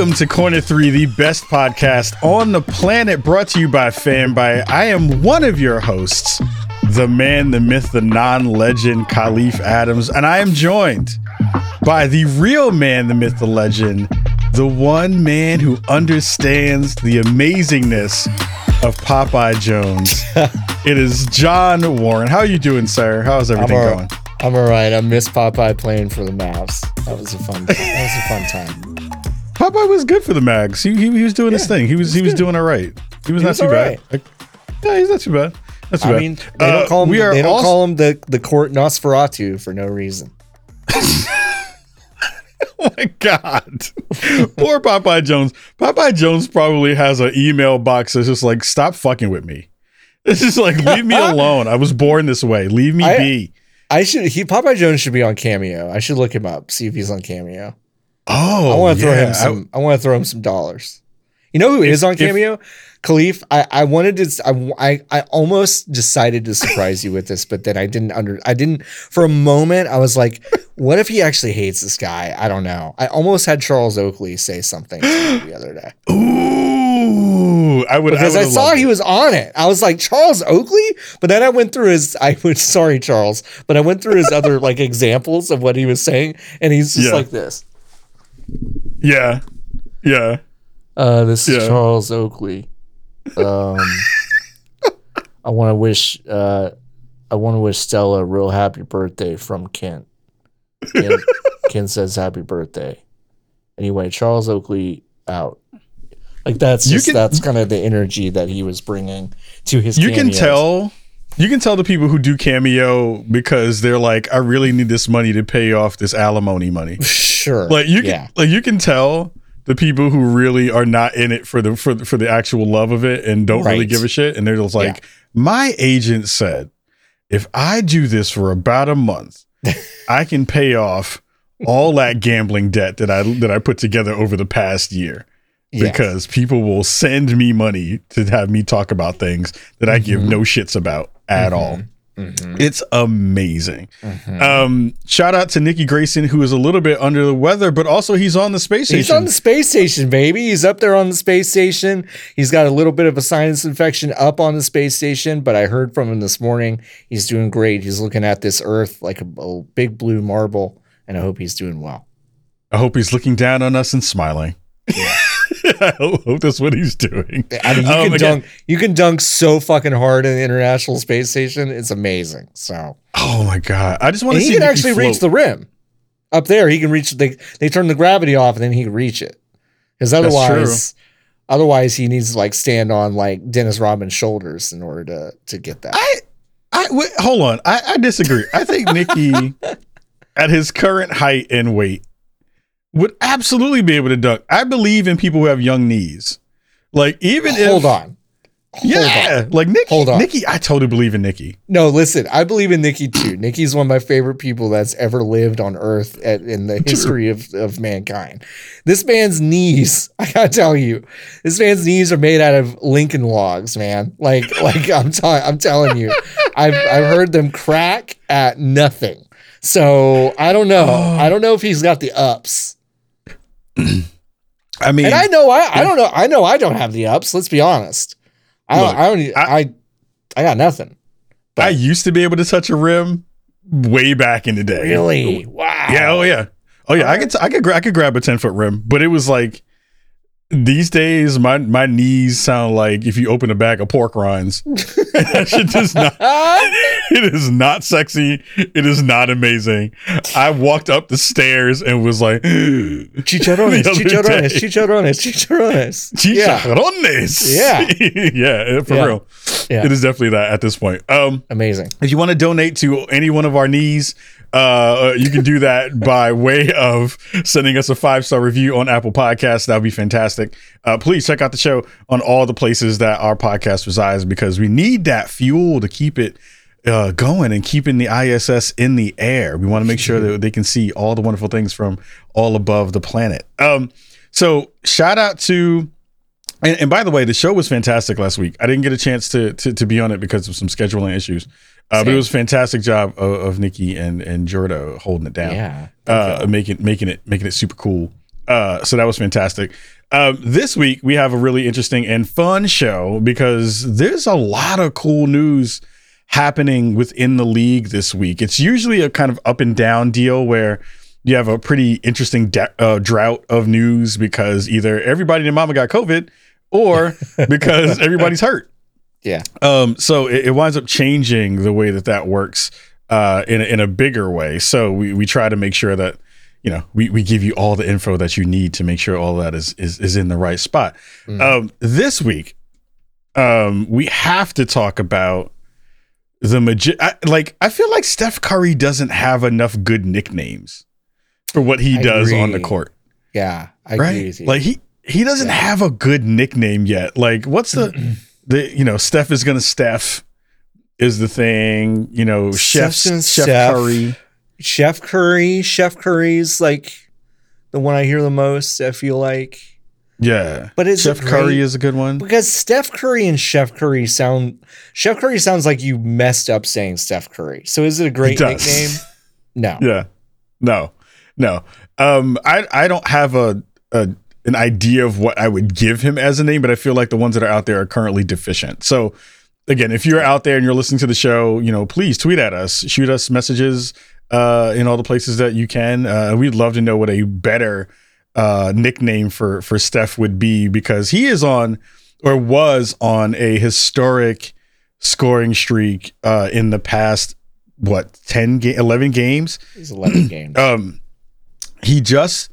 Welcome to Corner 3, the best podcast on the planet, brought to you by Fanbyte. I am one of your hosts, the man, the myth, the non legend, Khalif Adams, and I am joined by the real man, the myth, the legend, the one man who understands the amazingness of Popeye Jones. it is John Warren. How are you doing, sir? How's everything I'm going? I'm all right. I miss Popeye playing for the Mavs. That was a fun. that was a fun time. Popeye was good for the Mavs. He, he, he was doing his thing. He was he was doing all right. He was not was too bad. right. Like, yeah, he's not too bad. Too I bad. mean, they Uh, don't call him. we are they don't also- call him the the court Nosferatu for no reason. Oh my God. Poor Popeye Jones. Popeye Jones probably has an email box that's just like, stop fucking with me. It's just like, leave me alone. I was born this way. Leave me I- be. I should. He Popeye Jones should be on Cameo. I should look him up, see if he's on Cameo. Oh, I want to throw yeah. him some. I, want to throw him some dollars. You know who who is on if- Cameo? Khalif. I, I wanted to. I, I I almost decided to surprise you with this, but then I didn't under. I didn't for a moment. I was like, what if he actually hates this guy? I don't know. I almost had Charles Oakley say something to me the other day Ooh, I would because I, would've saw he it. was on it. I was like Charles Oakley, but then I went through his. I was sorry, Charles, but I went through his other like examples of what he was saying, and he's just Yeah. like this. Yeah, yeah. Uh, this is Yeah. Charles Oakley. Um, I want to wish. Uh, I want to wish Stella a real happy birthday from Kent. Kent, Kent says happy birthday. Anyway, Charles Oakley out. Like that's just, can- that's kind of the energy that he was bringing to his. You can tell. You can tell the people who do cameo because they're like, I really need this money to pay off this alimony money. Sure. Like you can, yeah. like you can tell the people who really are not in it for the for the, for the actual love of it and don't really give a shit, and they're just like, my agent said, if I do this for about a month, I can pay off all that gambling debt that I that I put together over the past year. Yeah. Because people will send me money to have me talk about things that I give Mhm. no shits about at all. Mhm. It's amazing. Mhm. Um, shout out to Nikki Grayson, who is a little bit under the weather, but also he's on the space station. He's on the space station, baby. He's up there on the space station. He's got a little bit of a sinus infection up on the space station, but I heard from him this morning. He's doing great. He's looking at this Earth like a, a big blue marble, and I hope he's doing well. I hope he's looking down on us and smiling. I hope, that's what he's doing. I mean, you Um, can again- dunk, you can dunk so fucking hard in the International Space Station. It's amazing. So Oh my god! I just want to he can actually reach the rim up there. He can reach. They they turn the gravity off, and then he can reach it. Because otherwise, otherwise he needs to like stand on like Dennis Rodman's shoulders in order to to get that. I, I wait, hold on. I, I disagree. I think Nikki, at his current height and weight, would absolutely be able to dunk. I believe in people who have young knees. Like even if Hold on. Hold yeah, on. like Nikki, Hold on. Nikki, I totally believe in Nikki. No, listen. I believe in Nikki too. Nikki's one of my favorite people that's ever lived on Earth at, in the history of, of mankind. This man's knees, I gotta tell you, this man's knees are made out of Lincoln logs, man. Like, like I'm telling, I'm telling you, I've I've heard them crack at nothing. So I don't know. Oh. I don't know if he's got the ups. I mean, And I know I, I don't know. I know I don't have the ups. Let's be honest. I Look, don't, I don't. I- I I got nothing. I used to be able to touch a rim way back in the day. Really? Wow. Yeah. Oh yeah. Oh yeah. I could. I could. gra- I could grab a ten foot rim, but it was like these days my my knees sound like if you open a bag of pork rinds. that shit does not. It is not sexy. It is not amazing. I walked up the stairs and was like, Chicharrones, other chicharrones, chicharrones, chicharrones. Yeah, chicharrones. Yeah. yeah. For Yeah. real. Yeah. It is definitely that at this point. Um. amazing. If you want to donate to any one of our knees, uh, you can do that by way of sending us a five star review on Apple Podcasts. That would be fantastic. Uh, please check out the show on all the places that our podcast resides because we need that fuel to keep it uh, going and keeping the ISS in the air. We want to make sure that they can see all the wonderful things from all above the planet. Um, so shout out to and, and by the way, the show was fantastic last week. I didn't get a chance to to, to be on it because of some scheduling issues. Uh, but it was a fantastic job of, of Nikki and and Jorda holding it down, Yeah. uh, making making it making it super cool. Uh, so that was fantastic. Um, this week we have a really interesting and fun show because there's a lot of cool news happening within the league this week. It's usually a kind of up and down deal where you have a pretty interesting da- uh, drought of news because either everybody and mama got COVID or because everybody's hurt. Yeah. Um, so it, it winds up changing the way that that works uh, in a, in a bigger way. So we, we try to make sure that you know we, we give you all the info that you need to make sure all that is is, is in the right spot. Mhm. Um, this week, um, we have to talk about the magic. Like I feel like Steph Curry doesn't have enough good nicknames for what he I does on the court yeah. I agree right? with you. Like he he doesn't Yeah. have a good nickname yet. Like what's the the you know Steph is gonna Steph is the thing. You know Chef gonna Chef Curry. Chef Curry. Chef Curry's like the one I hear the most. I feel like, Yeah, but it's Chef Curry is a good one. because Steph Curry and Chef Curry sound. Chef Curry sounds like you messed up saying Steph Curry. So is it a great does. nickname? No. Yeah, no, no. Um, I I don't have a a an idea of what I would give him as a name, but I feel like the ones that are out there are currently deficient. So again, if you're out there and you're listening to the show, you know, please tweet at us, shoot us messages uh, in all the places that you can. Uh, we'd love to know what a better uh, nickname for for Steph would be because he is on or was on a historic scoring streak uh, in the past what 10 ga- 11 games It's 11 games. um he just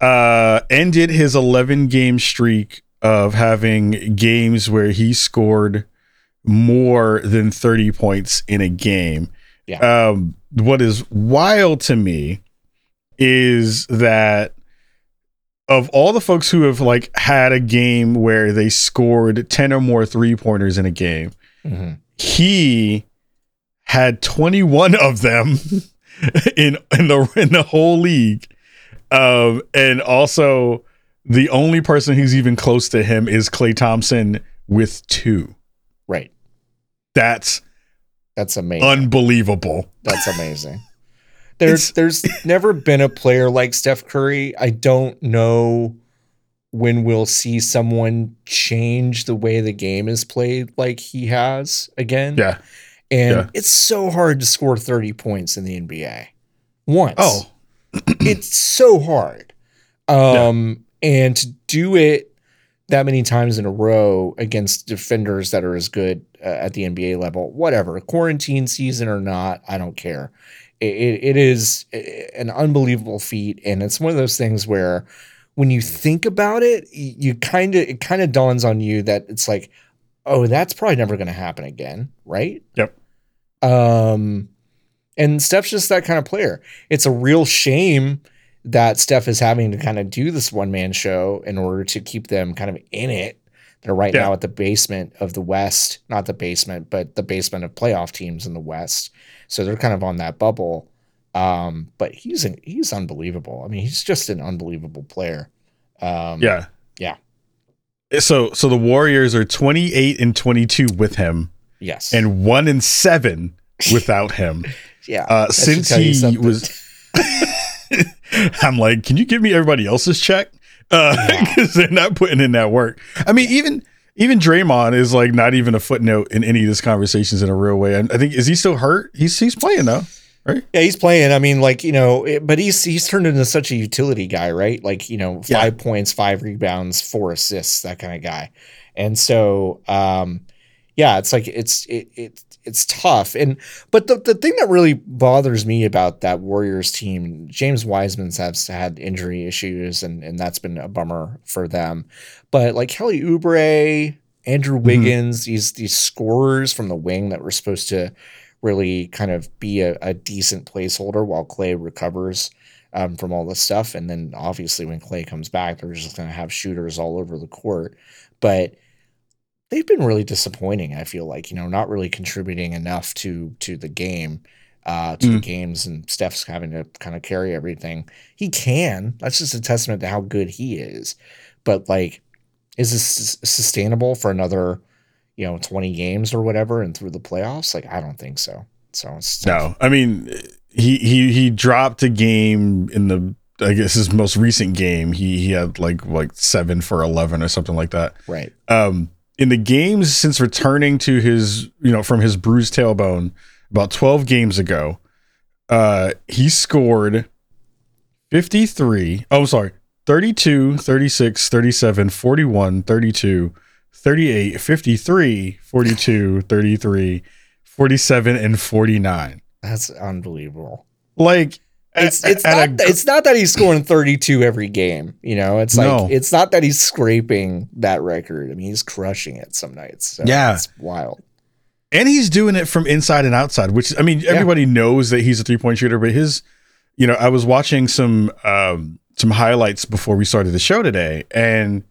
uh ended his 11 game streak of having games where he scored more than 30 points in a game Yeah. um what is wild to me is that of all the folks who have like had a game where they scored 10 or more three pointers in a game Mhm. he had 21 of them in in the in the whole league um and also the only person who's even close to him is Klay Thompson with 2 Right. that's That's amazing. unbelievable That's amazing. There's there's never been a player like Steph Curry. I don't know when we'll see someone change the way the game is played like he has again. yeah And yeah. it's so hard to score 30 points in the NBA. Once. oh it's so hard. Um and to do it that many times in a row against defenders that are as good uh, at the NBA level, whatever, quarantine season or not, I don't care. It, it, it is an unbelievable feat, and it's one of those things where when you think about it, you kind of it kind of dawns on you that it's like, oh, that's probably never going to happen again, right? Yep. Um, and Steph's just that kind of player. It's a real shame that Steph is having to kind of do this one man show in order to keep them kind of in it. They're right Yeah. now at the basement of the West, not the basement, but the basement of playoff teams in the West. So they're kind of on that bubble. Um, but he's an, he's unbelievable. I mean, he's just an unbelievable player. Um, yeah Yeah. so so the Warriors are 28 and 22 with him Yes. and 1 and 7 without him yeah. uh since he was I'm like, can you give me everybody else's check? Uh, because they're not putting in that work. I mean, even even Draymond is like not even a footnote in any of these conversations in a real way. I, I think is he still hurt? He's he's playing though, right? Yeah, he's playing. I mean, like you know, it- but he's he's turned into such a utility guy, right? Like you know, Yeah. five points, five rebounds, four assists, that kind of guy. And so, um, yeah, it's like it's it, it it's tough. And but the the thing that really bothers me about that Warriors team, James Wiseman's has had injury issues, and and that's been a bummer for them. But like Kelly Oubre, Andrew Wiggins, these these scorers from the wing that were supposed to really kind of be a, a decent placeholder while Klay recovers um, from all this stuff. And then obviously when Klay comes back, they're just going to have shooters all over the court. But they've been really disappointing. I feel like you know not really contributing enough to to the game. Uh, to the Mm. games and Steph's having to kind of carry everything. He can. That's just a testament to how good he is. But like, is this sustainable for another, you know, 20 games or whatever and through the playoffs? Like, I don't think so. So it's tough. No, I mean he he he dropped a game in the I guess his most recent game, he he had like like seven for eleven or something like that. Right. Um, in the games since returning to his, you know, from his bruised tailbone about twelve games ago, uh, he scored fifty three. Oh, I'm sorry, 32, 36, 37, 41, 32, 38, 53, 42, 33, 47, and 49. That's unbelievable. Like It's it's not a- it's not that he's scoring 32 every game. You know, it's like No. it's not that he's scraping that record. I mean, he's crushing it some nights. So Yeah. it's wild. and he's doing it from inside and outside which i mean everybody knows that he's a three-point shooter but his you know i was watching some um some highlights before we started the show today and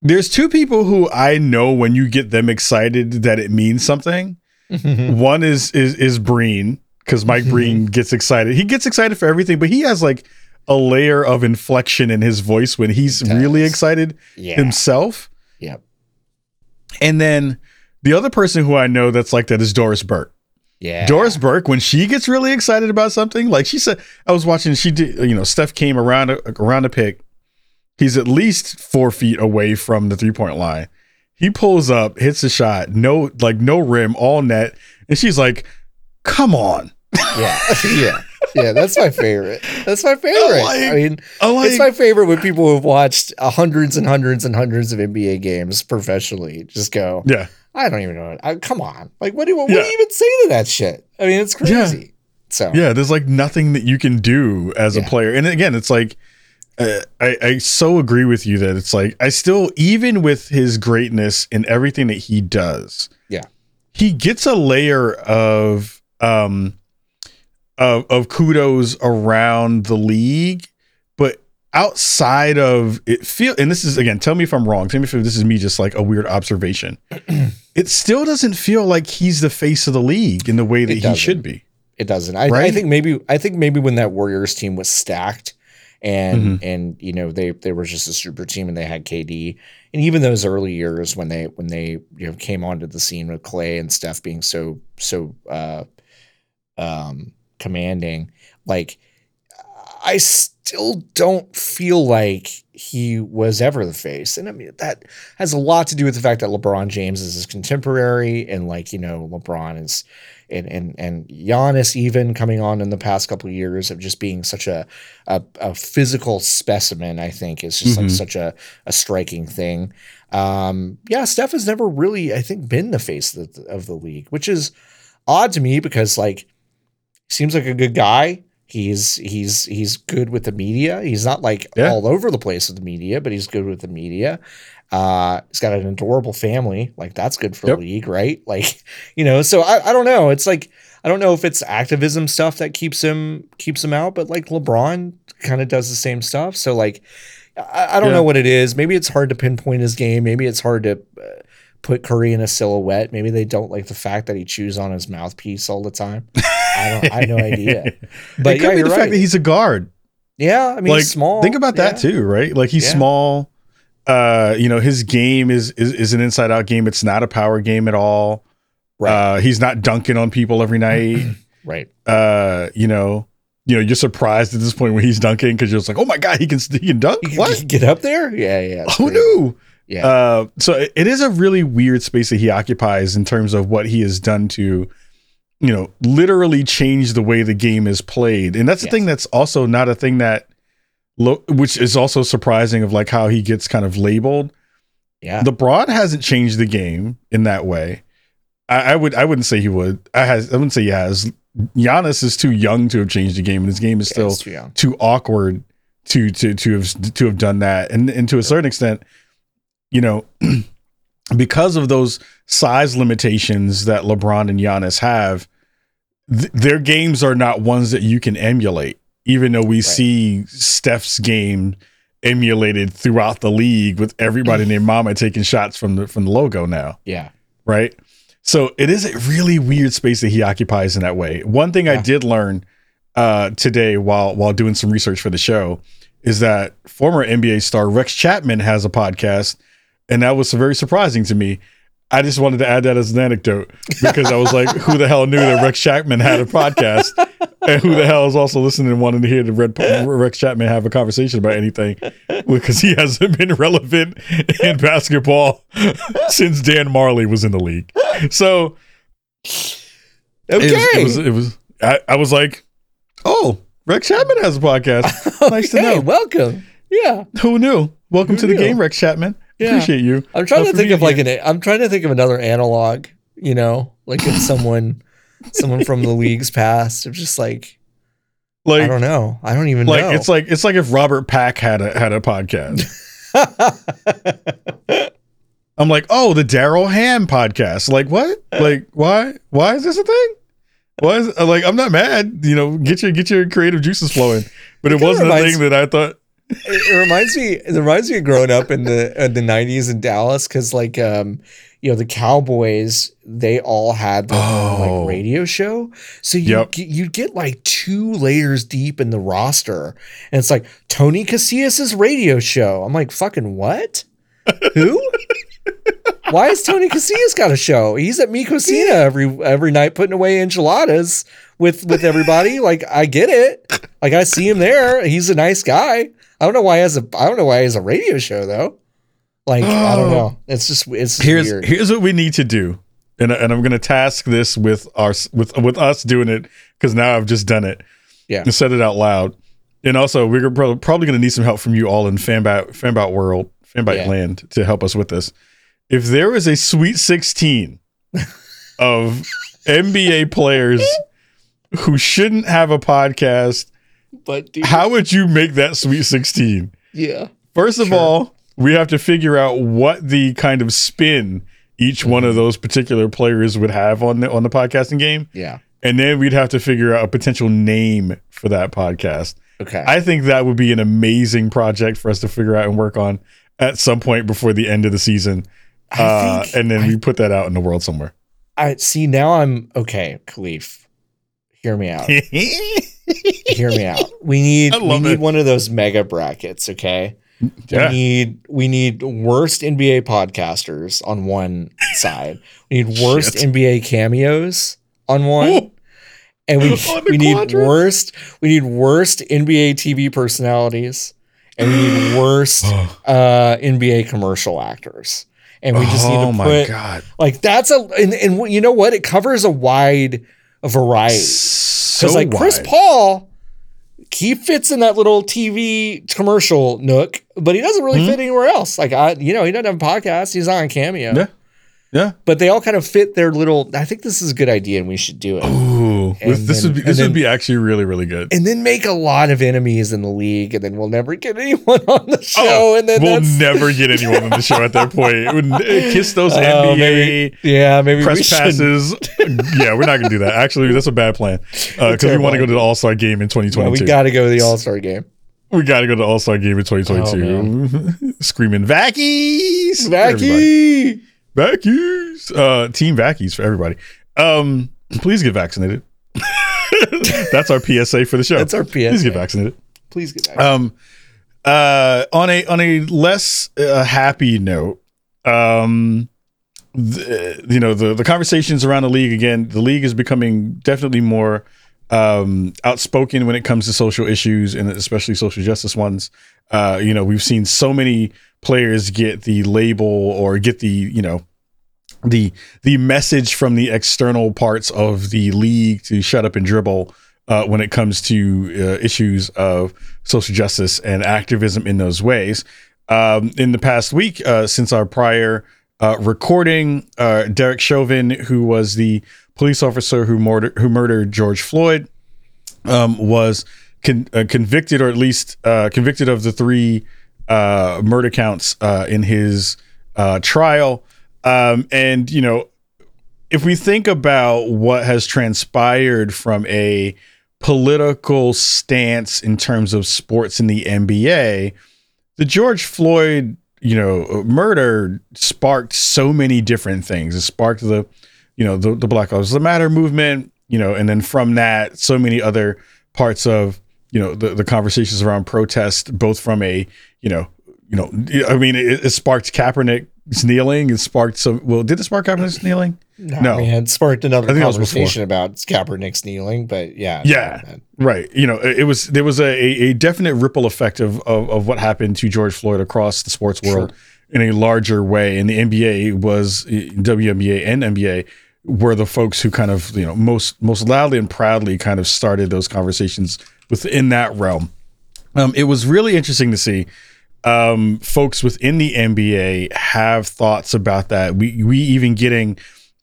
there's two people who i know when you get them excited that it means something one is is is breen because mike mm-hmm. breen gets excited he gets excited for everything but he has like a layer of inflection in his voice when he's He really excited yeah. himself Yep. and then the other person who I know that's like that is Doris Burke. Yeah. Doris Burke, when she gets really excited about something, like she said, I was watching. She did, you know, Steph came around around the pick. He's at least four feet away from the three point line. He pulls up, hits a shot, no, like no rim, all net, and she's like, "Come on!" Yeah. yeah. Yeah. That's my favorite. That's my favorite. Like- I mean, I'm like, it's my favorite when people who've watched hundreds and hundreds and hundreds of NBA games professionally just go, yeah, I don't even know. I, come on. Like, what do, what Yeah. do you even say to that shit? I mean, it's crazy. So, yeah. There's like nothing that you can do as a player, and again, it's like. Uh, I, I so agree with you that it's like I still even with his greatness in everything that he does, Yeah. he gets a layer of um of of kudos around the league, but outside of it feel and this is again, tell me if I'm wrong. Tell me if this is me just like a weird observation. it still doesn't feel like he's the face of the league in the way that he should be. it doesn't. I, I think maybe, I think maybe when that Warriors team was stacked and, Mm-hmm. and, you know, they, they were just a super team and they had KD and even those early years when they, when they, you know, came onto the scene with Klay and Steph being so, so, uh, um, commanding, like, I still don't feel like he was ever the face. And I mean, that has a lot to do with the fact that LeBron James is his contemporary and like, you know, LeBron is and and and Giannis even coming on in the past couple of years of just being such a a, a physical specimen, I think is just like Mhm. such a, a striking thing. Um, yeah, Steph has never really, I think, been the face of the, of the league, which is odd to me because like seems like a good guy. He's he's he's good with the media. He's not like Yeah. all over the place with the media, but he's good with the media. Uh, he's got an adorable family. Like that's good for Yep. the league, right? Like, you know, so I, I don't know. It's like I don't know if it's activism stuff that keeps him keeps him out, but like LeBron kind of does the same stuff. So like I, I don't Yeah. know what it is. Maybe it's hard to pinpoint his game. Maybe it's hard to uh, put Curry in a silhouette. Maybe they don't like the fact that he chews on his mouthpiece all the time. I don't. I have no idea. But it could yeah, be the right. fact that he's a guard. yeah, I mean, like small. think about that yeah. too right like he's Yeah. small uh you know his game is, is is an inside out game it's not a power game at all Right. uh he's not dunking on people every night right. uh you know you know you're surprised at this point when he's dunking because you're just like oh my god he can he can dunk what can get up there. Yeah, yeah. who knew Yeah. uh so it, it is a really weird space that he occupies in terms of what he has done to you know literally change the way the game is played and that's the Yes. thing that's also not a thing that lo- which is also surprising of like how he gets kind of labeled yeah. LeBron hasn't changed the game in that way. I, I would I wouldn't say he would. I has I wouldn't say he has. Giannis is too young to have changed the game, and his game is still it's too too awkward to to to have to have done that. And and to a certain extent, you know, because of those size limitations that LeBron and Giannis have, th- their games are not ones that you can emulate. Even though we see Steph's game emulated throughout the league with everybody named Mama taking shots from the from the logo now, Yeah. right? So it is a really weird space that he occupies in that way. One thing I did learn uh, today while while doing some research for the show is that former NBA star Rex Chapman has a podcast, and that was very surprising to me. I just wanted to add that as an anecdote because I was like, who the hell knew that Rex Chapman had a podcast? And who the hell is also listening and wanting to hear the Red Rex Chapman have a conversation about anything? Because he hasn't been relevant in basketball since Dan Majerle was in the league. So Okay. it was, it was, it was I, I was like, oh, Rex Chapman has a podcast. Nice to know. welcome. Yeah. Who knew? Welcome Who to the game, Rex Chapman. Yeah. Appreciate you. I'm trying Uh, to think of like an I'm trying to think of another analog, you know, like if someone someone from the league's past of just like like I don't know. I don't even like know. it's like it's like if Robert Pack had a had a podcast. I'm like, oh, the Darvin Ham podcast. Like what? Like why? Why is this a thing? Why is like I'm not mad. You know, get your get your creative juices flowing. But it kinda wasn't a thing that I thought. It, reminds me it reminds me of growing up in the in the 90s in Dallas cuz like um you know the Cowboys they all had their own Oh. like radio show. So you Yep. get, you get like two layers deep in the roster and it's like Tony Casillas's radio show. I'm like fucking what? Who? Why is Tony Casillas got a show? He's at Mi Cocina every every night putting away enchiladas with with everybody. Like I get it. Like I see him there. He's a nice guy I don't know why as a I don't know why has a radio show though. Like I don't know. It's just it's Here's weird. here's what we need to do. And, and I'm gonna task this with our with with us doing it because now I've just done it. Yeah. And said it out loud. And also we're prob- probably gonna need some help from you all in Fanbyte Fanbyte world, Fanbyte Yeah. land to help us with this. If there is a sweet 16 of NBA players who shouldn't have a podcast, but dude, how would you make that sweet 16? yeah. First of Sure. all, we have to figure out what the kind of spin each one Mm-hmm. of those particular players would have on the on the podcasting game, Yeah. and then we'd have to figure out a potential name for that podcast. Okay. I think that would be an amazing project for us to figure out and work on at some point before the end of the season, uh, think and then I, we put that out in the world somewhere. I see now I'm okay, Khalif. Hear me out. Hear me out. We need we need it. one of those mega brackets, okay? yeah, We need we need worst NBA podcasters on one side. We need worst Shit. NBA cameos on one. Ooh. and we On we need quadrant? worst we need worst NBA TV personalities, and we need worst uh, NBA commercial actors. And we just oh need to my put god, like that's a and, and you know what? It covers a wide variety so because like Chris. Paul, he fits in that little TV commercial nook, but he doesn't really Mhm. fit anywhere else. Like I, you know, he doesn't have a podcast. He's not on Cameo. Yeah. Yeah. But they all kind of fit their little. I think this is a good idea, and we should do it. Ooh, And this, then- would be this then- would be actually really really good. And then make a lot of enemies in the league, and then we'll never get anyone on the show. and then Oh, we'll never get anyone on the show at that point. It would, uh, kiss those Oh, NBA maybe yeah, maybe we press passes. yeah, we're not gonna do that. Actually, that's a bad plan because we want to go to the All Star game in No, 2022. we got to go to the All Star game. we got to go to the All Star game in Oh, 2022. Screaming Vackies, for everybody. Vackies, uh, Team Vackies for everybody. Um, please get vaccinated. that's our PSA for the show. That's our PSA. Please get vaccinated. Please get back. Um, uh, on a on a less uh, happy note, um, the, you know the the conversations around the league again. The league is becoming definitely more um, outspoken when it comes to social issues and especially social justice ones. Uh, you know, we've seen so many players get the label or get the you know the the message from the external parts of the league to shut up and dribble uh, when it comes to uh, issues of social justice and activism in those ways. Um, in the past week, uh, since our prior uh, recording, uh, Derek Chauvin, who was the police officer who murdered who murdered George Floyd, um, was con- uh, convicted, or at least uh, convicted of the three uh, murder counts uh, in his uh, trial. Um, and you know, if we think about what has transpired from a political stance in terms of sports in the NBA, the George Floyd, you know, murder sparked so many different things. It sparked the, you know, the, the Black Lives Matter movement, you know, and then from that, so many other parts of, you know, the, the conversations around protest, both from a, you know, you know, I mean, it, it sparked Kaepernick kneeling It sparked some. Well, did it spark Kaepernick's kneeling? No, No. man, it sparked another I think that was conversation about Kaepernick's kneeling, but yeah, Yeah. Right. You know, it it was there was a, a definite ripple effect of, of of what happened to George Floyd across the sports world in a larger way. And the NBA was WNBA and NBA were the folks who kind of you know most most loudly and proudly kind of started those conversations within that realm. Um, it was really interesting to see um, folks within the NBA have thoughts about that. We we even getting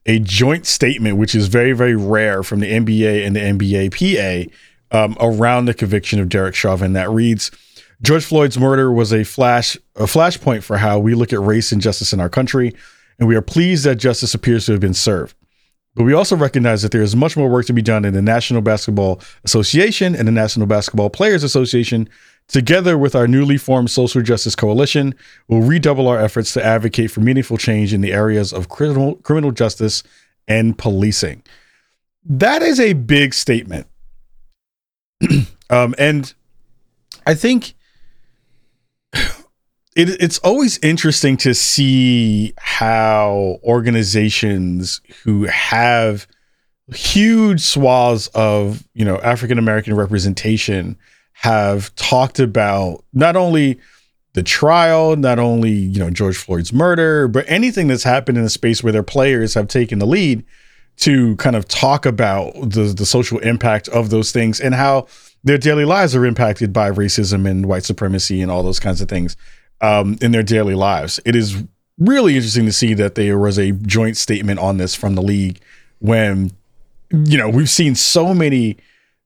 a joint statement, which is very very rare from the NBA and the NBA PA um, around the conviction of Derek Chauvin. That reads. George Floyd's murder was a flash a flashpoint for how we look at race and justice in our country, and we are pleased that justice appears to have been served. But we also recognize that there is much more work to be done in the National Basketball Association and the National Basketball Players Association. Together with our newly formed Social Justice Coalition, we'll redouble our efforts to advocate for meaningful change in the areas of criminal, criminal justice and policing. That is a big statement. um, and I think it, it's always interesting to see how organizations who have huge swaths of you know African American representation have talked about not only the trial, not only you know George Floyd's murder, but anything that's happened in a space where their players have taken the lead to kind of talk about the the social impact of those things and how their daily lives are impacted by racism and white supremacy and all those kinds of things um, in their daily lives. It is really interesting to see that there was a joint statement on this from the league when you know we've seen so many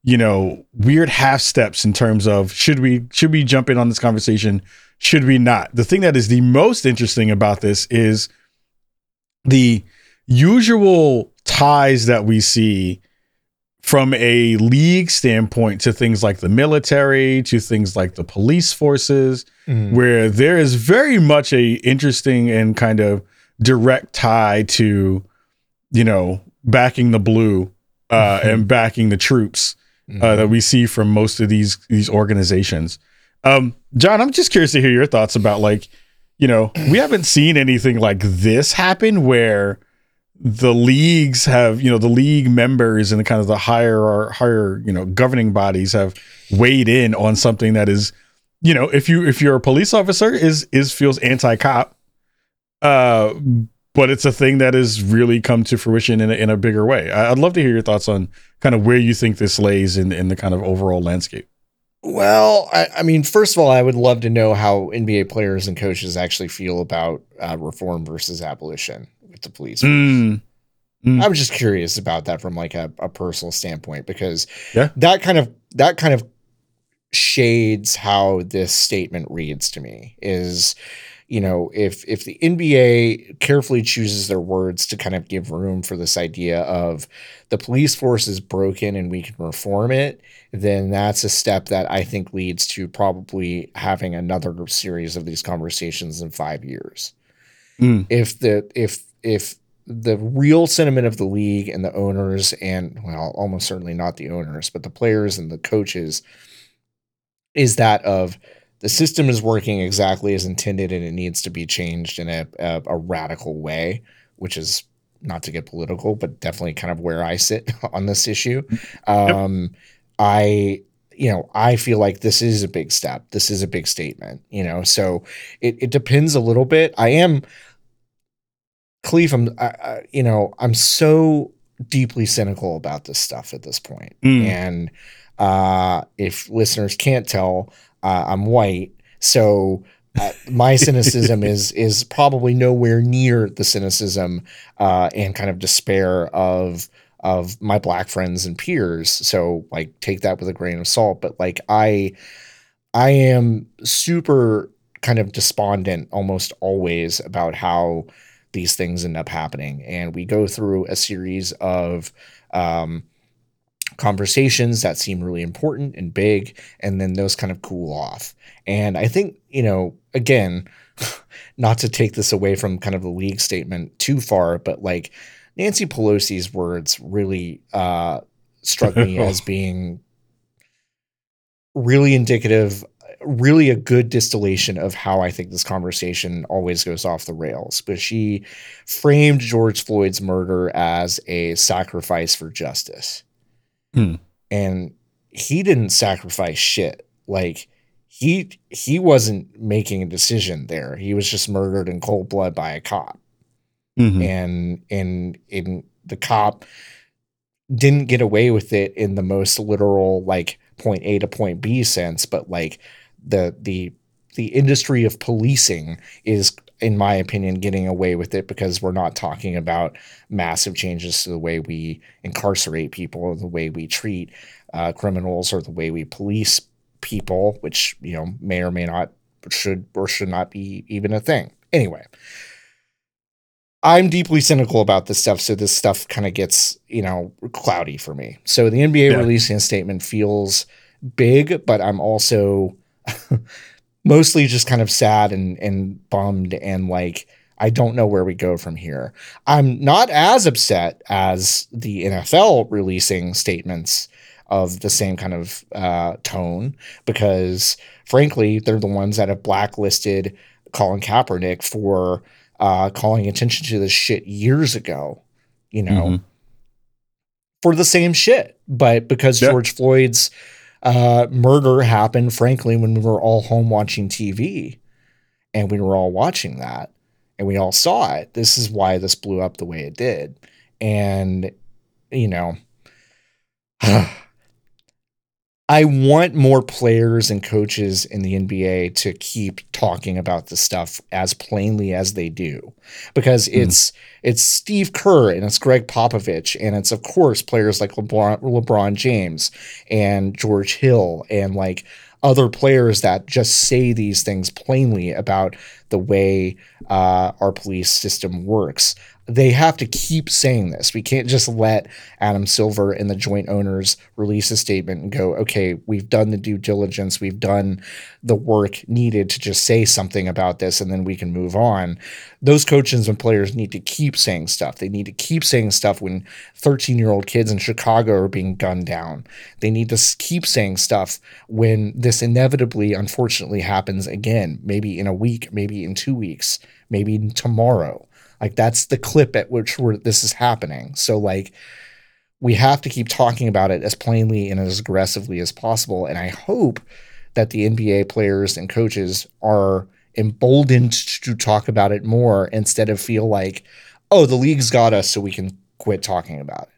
you know weird half steps in terms of should we should we jump in on this conversation should we not the thing that is the most interesting about this is the usual ties that we see from a league standpoint to things like the military to things like the police forces Mhm. where there is very much a interesting and kind of direct tie to you know backing the blue uh, Mhm. and backing the troops uh, Mhm. that we see from most of these these organizations. Um, John, I'm just curious to hear your thoughts about like, you know, we haven't seen anything like this happen where the leagues have, you know, the league members and the kind of the higher higher, you know, governing bodies have weighed in on something that is, you know, if you if you're a police officer is is feels anti-cop, uh, but it's a thing that has really come to fruition in a, in a bigger way. I'd love to hear your thoughts on kind of where you think this lays in in the kind of overall landscape. Well, I, I mean, first of all, I would love to know how NBA players and coaches actually feel about uh, reform versus abolition the police. Mm. Mm. I'm just curious about that from like a, a personal standpoint because Yeah. that kind of that kind of shades how this statement reads to me is you know if if the NBA carefully chooses their words to kind of give room for this idea of the police force is broken and we can reform it then that's a step that I think leads to probably having another series of these conversations in 5 years Mm. if the if if the real sentiment of the league and the owners and well almost certainly not the owners but the players and the coaches is that of the system is working exactly as intended and it needs to be changed in a, a, a radical way which is not to get political but definitely kind of where i sit on this issue. Um i you know i feel like this is a big step. This is a big statement you know? So it, it depends a little bit. I am Cleve, I'm, I, I, you know, I'm so deeply cynical about this stuff at this point. Mm. And uh, if listeners can't tell, uh, I'm white, so uh, my cynicism is is probably nowhere near the cynicism uh, and kind of despair of of my black friends and peers. So like, take that with a grain of salt. But like, I I am super kind of despondent almost always about how these things end up happening. And we go through a series of um, conversations that seem really important and big, and then those kind of cool off. And I think, you know, again, not to take this away from kind of the league statement too far, but like Nancy Pelosi's words really uh, struck me as being really indicative really a good distillation of how I think this conversation always goes off the rails. But she framed George Floyd's murder as a sacrifice for justice. Hmm. And he didn't sacrifice shit. Like he he wasn't making a decision there. He was just murdered in cold blood by a cop. Mhm. And and in the cop didn't get away with it in the most literal like point A to point B sense, but like the the the industry of policing is in my opinion getting away with it because we're not talking about massive changes to the way we incarcerate people or the way we treat uh, criminals or the way we police people which you know may or may not should or should not be even a thing anyway I'm deeply cynical about this stuff, so this stuff kind of gets, you know, cloudy for me. So the NBA Yeah. releasing a statement feels big, but I'm also mostly just kind of sad and and bummed and like I don't know where we go from here. I'm not as upset as the NFL releasing statements of the same kind of uh, tone because, frankly, they're the ones that have blacklisted Colin Kaepernick for uh, calling attention to this shit years ago. You know, Mhm. for the same shit, but because Yeah. George Floyd's uh, murder happened, frankly, when we were all home watching TV, and we were all watching that, and we all saw it. This is why this blew up the way it did, and you know. I want more players and coaches in the NBA to keep talking about the stuff as plainly as they do, because it's it's Steve Kerr and it's Gregg Popovich and it's of course players like LeBron, LeBron James and George Hill and like other players that just say these things plainly about the way uh, our police system works. They have to keep saying this. We can't just let Adam Silver and the joint owners release a statement and go, okay, we've done the due diligence, we've done the work needed to just say something about this, and then we can move on. Those coaches and players need to keep saying stuff. They need to keep saying stuff when 13 year old kids in Chicago are being gunned down. They need to keep saying stuff when this inevitably, unfortunately, happens again, maybe in a week, maybe in two weeks, maybe tomorrow. Like that's the clip at which we're, this is happening. So, like, we have to keep talking about it as plainly and as aggressively as possible. And I hope that the NBA players and coaches are emboldened to talk about it more instead of feel like, oh, the league's got us, so we can quit talking about it.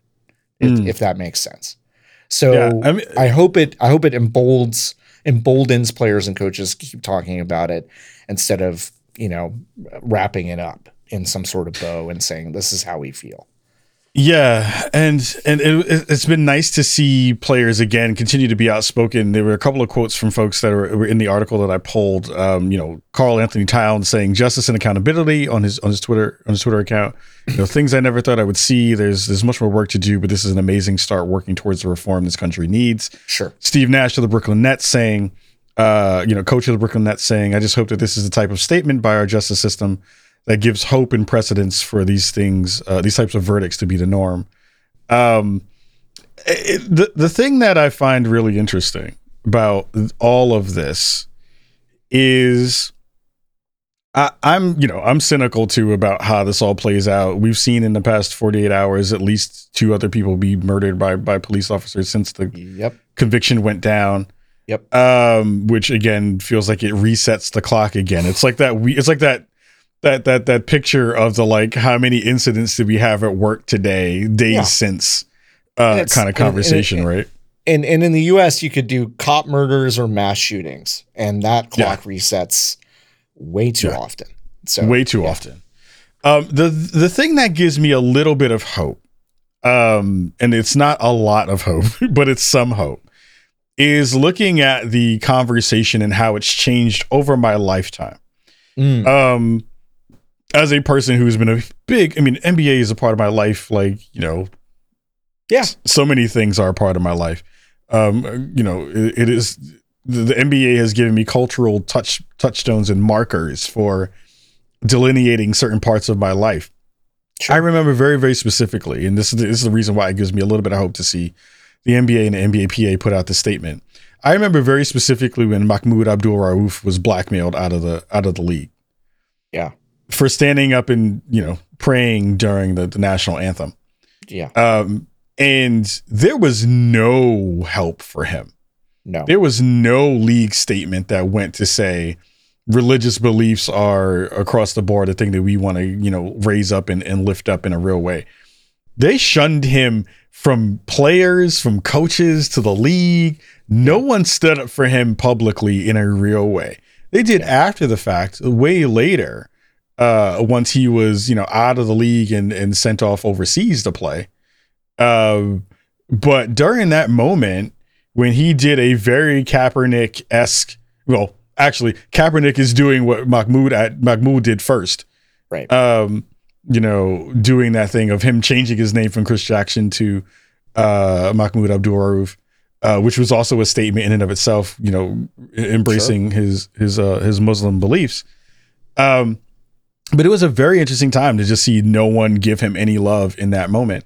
If, Mm. if that makes sense. So Yeah, I mean- I hope it I hope it emboldens emboldens players and coaches to keep talking about it instead of, you know, wrapping it up in some sort of bow and saying this is how we feel. Yeah, and and it, it's been nice to see players again continue to be outspoken. There were a couple of quotes from folks that were, were in the article that I pulled. Um, you know, Karl-Anthony Towns saying justice and accountability on his on his Twitter on his Twitter account. You know, things I never thought I would see. There's there's much more work to do, but this is an amazing start working towards the reform this country needs. Sure. Steve Nash of the Brooklyn Nets saying, uh, you know, coach of the Brooklyn Nets saying, I just hope that this is the type of statement by our justice system that gives hope and precedence for these things, uh, these types of verdicts to be the norm. Um, it, the the thing that I find really interesting about all of this is. I, I'm, you know, I'm cynical too about how this all plays out. We've seen in the past 48 hours at least two other people be murdered by by police officers since the Yep. conviction went down. Yep. Um, which again feels like it resets the clock again. It's like that. We. It's like that. That that that picture of the like how many incidents did we have at work today, days Yeah. since, uh, kind of and- and- conversation, and- right? And and in the US you could do cop murders or mass shootings and that clock resets way too Yeah. often. So way too often. Um, the the thing that gives me a little bit of hope, um, and it's not a lot of hope, but it's some hope, is looking at the conversation and how it's changed over my lifetime. Mm, Um, as a person who's been a big, I mean, NBA is a part of my life. Like you know, Yeah. so many things are a part of my life. Um, you know, it, it is the, the NBA has given me cultural touch touchstones and markers for delineating certain parts of my life. Sure. I remember very, very specifically, and this is, the, this is the reason why it gives me a little bit of hope to see the NBA and the NBAPA put out the statement. I remember very specifically when Mahmoud Abdul Rauf was blackmailed out of the out of the league. Yeah. For standing up and, you know, praying during the, the national anthem. Yeah. Um, and there was no help for him. No. There was no league statement that went to say religious beliefs are across the board a thing that we want to, you know, raise up and, and lift up in a real way. They shunned him from players, from coaches to the league. No one stood up for him publicly in a real way. They did after the fact, way later, uh, once he was, you know, out of the league and, and sent off overseas to play. Uh, but during that moment, when he did a very Kaepernick esque, well, actually, Kaepernick is doing what Mahmoud at Mahmoud did first. Right. Um, you know, doing that thing of him changing his name from Chris Jackson to uh, Mahmoud Abdul Rauf, uh, which was also a statement in and of itself. You know, embracing sure. his his uh, his Muslim beliefs. Um, but it was a very interesting time to just see no one give him any love in that moment,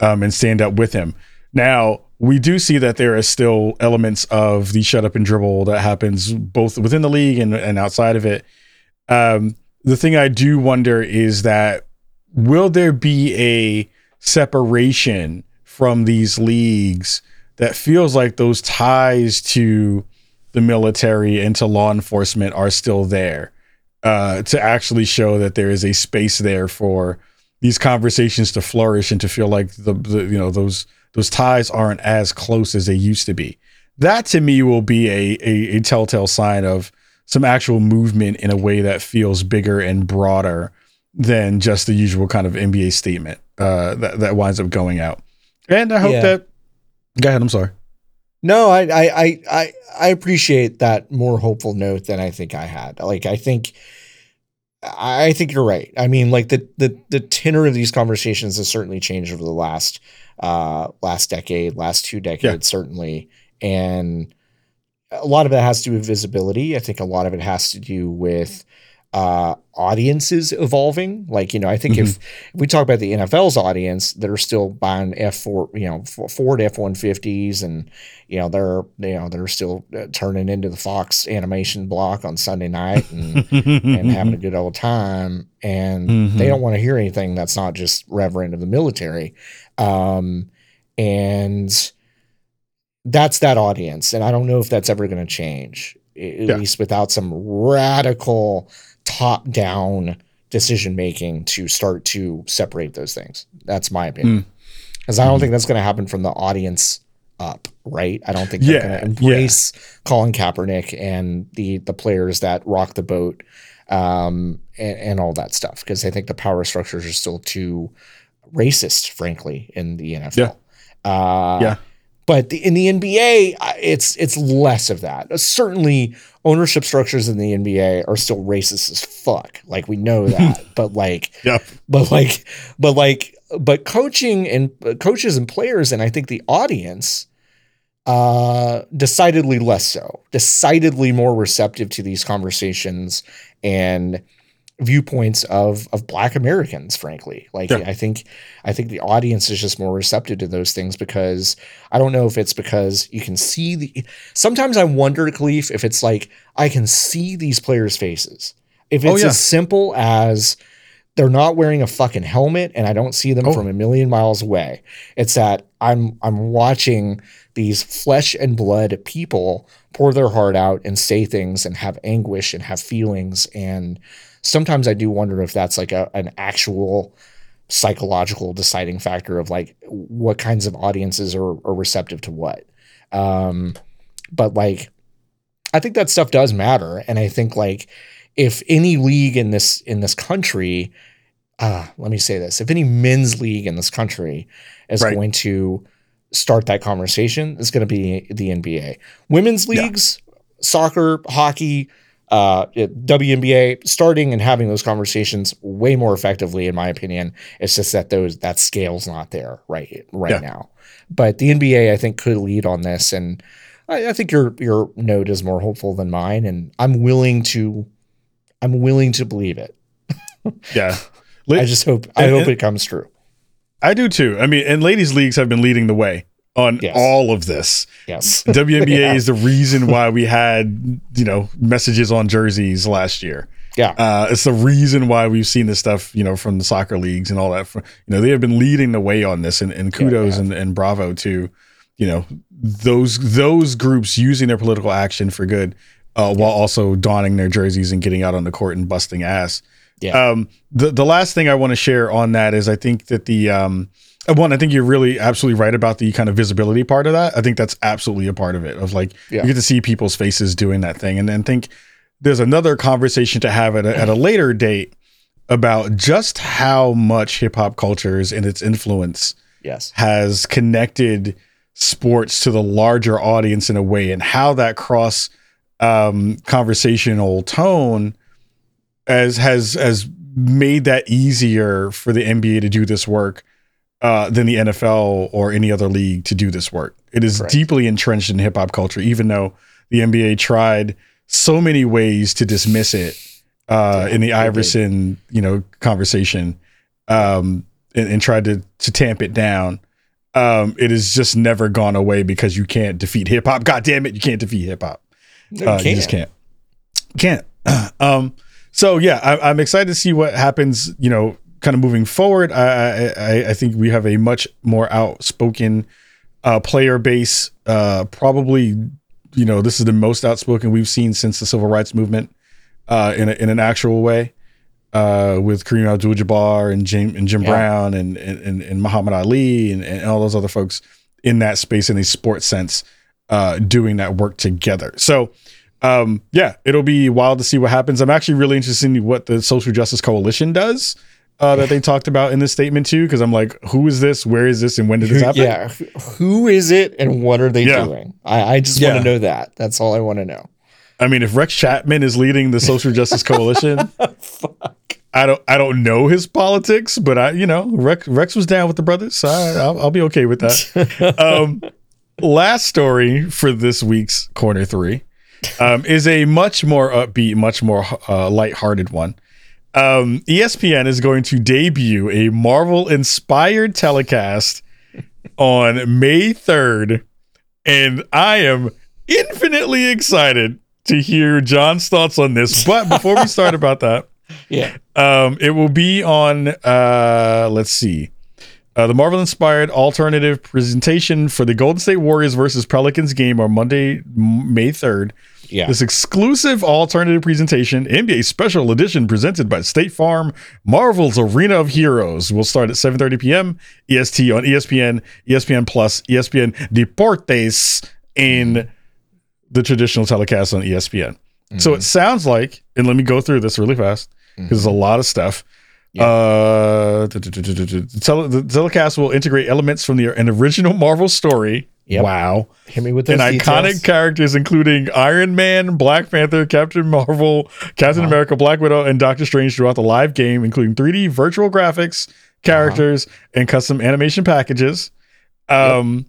um, and stand up with him. Now we do see that there are still elements of the shut up and dribble that happens both within the league and, and outside of it. Um, the thing I do wonder is that will there be a separation from these leagues that feels like those ties to the military and to law enforcement are still there uh, to actually show that there is a space there for these conversations to flourish and to feel like the, the you know those those ties aren't as close as they used to be. That to me will be a, a, a telltale sign of some actual movement in a way that feels bigger and broader than just the usual kind of NBA statement uh, that that winds up going out. And I hope yeah. that. Go ahead. I'm sorry. No, I, I I I appreciate that more hopeful note than I think I had. Like I think I think you're right. I mean, like the the the tenor of these conversations has certainly changed over the last uh, last decade, last two decades, yeah. certainly. And a lot of it has to do with visibility. I think a lot of it has to do with uh, audiences evolving. Like, you know, I think mm-hmm. if, if, we talk about the NFL's audience, they're still buying F4, you know, Ford F-150s and, you know, they're, you know, they're still uh, turning into the Fox animation block on Sunday night and, and having a good old time. And mm-hmm. they don't want to hear anything that's not just reverent of the military. Um, and that's that audience. And I don't know if that's ever going to change, at yeah. least without some radical top down decision making to start to separate those things. That's my opinion. Because mm. I don't mm think that's going to happen from the audience up, right? I don't think they're yeah, going to embrace yeah. Colin Kaepernick and the the players that rock the boat um, and, and all that stuff because I think the power structures are still too racist, frankly, in the NFL. Yeah. Uh, yeah. But the, in the NBA, it's it's less of that. Certainly, ownership structures in the NBA are still racist as fuck. Like we know that. but like, yeah. But like, but like, but coaching and uh, coaches and players, and I think the audience, uh, decidedly less so. Decidedly more receptive to these conversations and viewpoints of of black Americans frankly like yeah. I think I think the audience is just more receptive to those things because I don't know if it's because you can see the sometimes I wonder Khalif if it's like I can see these players faces if oh, it's oh, yeah. as simple as they're not wearing a fucking helmet and I don't see them oh. from a million miles away it's that I'm I'm watching these flesh and blood people pour their heart out and say things and have anguish and have feelings and sometimes I do wonder if that's like a, an actual psychological deciding factor of like what kinds of audiences are, are receptive to what. Um, but like, I think that stuff does matter. And I think like if any league in this, in this country, uh, let me say this, if any men's league in this country is right. going to start that conversation, it's going to be the NBA. Women's leagues, yeah. soccer, hockey, uh, WNBA starting and having those conversations way more effectively, in my opinion. It's just that those that scale's not there right right yeah. now. But the NBA, I think, could lead on this, and I, I, think your your note is more hopeful than mine, and I'm willing to I'm willing to believe it. yeah, I just hope I and, hope and, it comes true. I do too. I mean, and ladies leagues have been leading the way on Yes. all of this. Yes. WNBA Yeah. is the reason why we had, you know, messages on jerseys last year. Yeah. Uh, it's the reason why we've seen this stuff, you know, from the soccer leagues and all that. You know, they have been leading the way on this, and, and kudos have. and, and bravo to, you know, those those groups using their political action for good, uh, while also donning their jerseys and getting out on the court and busting ass. Yeah. Um, the the last thing I want to share on that is I think that the um, one I think you're really absolutely right about the kind of visibility part of that. I think that's absolutely a part of it. Of like Yeah. you get to see people's faces doing that thing, and then think there's another conversation to have at a, at a later date about just how much hip hop cultures and its influence yes. has connected sports to the larger audience in a way and how that cross um, conversational tone as has has made that easier for the NBA to do this work uh, than the NFL or any other league to do this work. It is Correct. deeply entrenched in hip hop culture, even though the NBA tried so many ways to dismiss it uh, Yeah, in the. Iverson, you know, conversation, um, and, and tried to to tamp it down. Um, it has just never gone away because you can't defeat hip hop. God damn it, you can't defeat hip hop. No, Uh, you just can't. Can't. um, so yeah, I, I'm excited to see what happens. You know, kind of moving forward. I I, I- I think we have a much more outspoken uh, player base. Uh, probably, you know, this is the most outspoken we've seen since the civil rights movement. Uh, in a, in an actual way, uh, with Kareem Abdul-Jabbar and Jim and Jim Yeah. Brown and and, and, and Muhammad Ali and, and all those other folks in that space in a sports sense, uh, doing that work together. So, um, yeah, it'll be wild to see what happens. I'm actually really interested in what the Social Justice Coalition does. Uh, that they talked about in this statement too, because I'm like, who is this? Where is this? And when did this happen? Yeah. Who is it and what are they Yeah. doing? I, I just Yeah. want to know that. That's all I want to know. I mean, if Rex Chapman is leading the Social Justice Coalition, Fuck. I don't, I don't know his politics, but I, you know, Rex, Rex was down with the brothers, so I, I'll, I'll be okay with that. um, last story for this week's corner three um, is a much more upbeat, much more uh, lighthearted one. Um, ESPN is going to debut a Marvel-inspired telecast on May third, and I am infinitely excited to hear John's thoughts on this. But before we start about that, Yeah. um, it will be on. Uh, let's see. Uh, the Marvel inspired alternative presentation for the Golden State Warriors versus Pelicans game on Monday, May 3rd. Yeah. This exclusive alternative presentation, NBA special edition presented by State Farm, Marvel's Arena of Heroes, will start at 7:30 p.m. EST on ESPN, ESPN Plus, ESPN Deportes, in the traditional telecast on ESPN. So it sounds like, and let me go through this really fast because there's a lot of stuff. Yeah. Uh, the, the telecast will integrate elements from the an original Marvel story. Yep. Wow Hit me with those and iconic characters including Iron Man, Black Panther, Captain Marvel, Captain Uh-huh. America, Black Widow, and Doctor Strange throughout the live game, including 3D virtual graphics, characters, and custom animation packages. Um,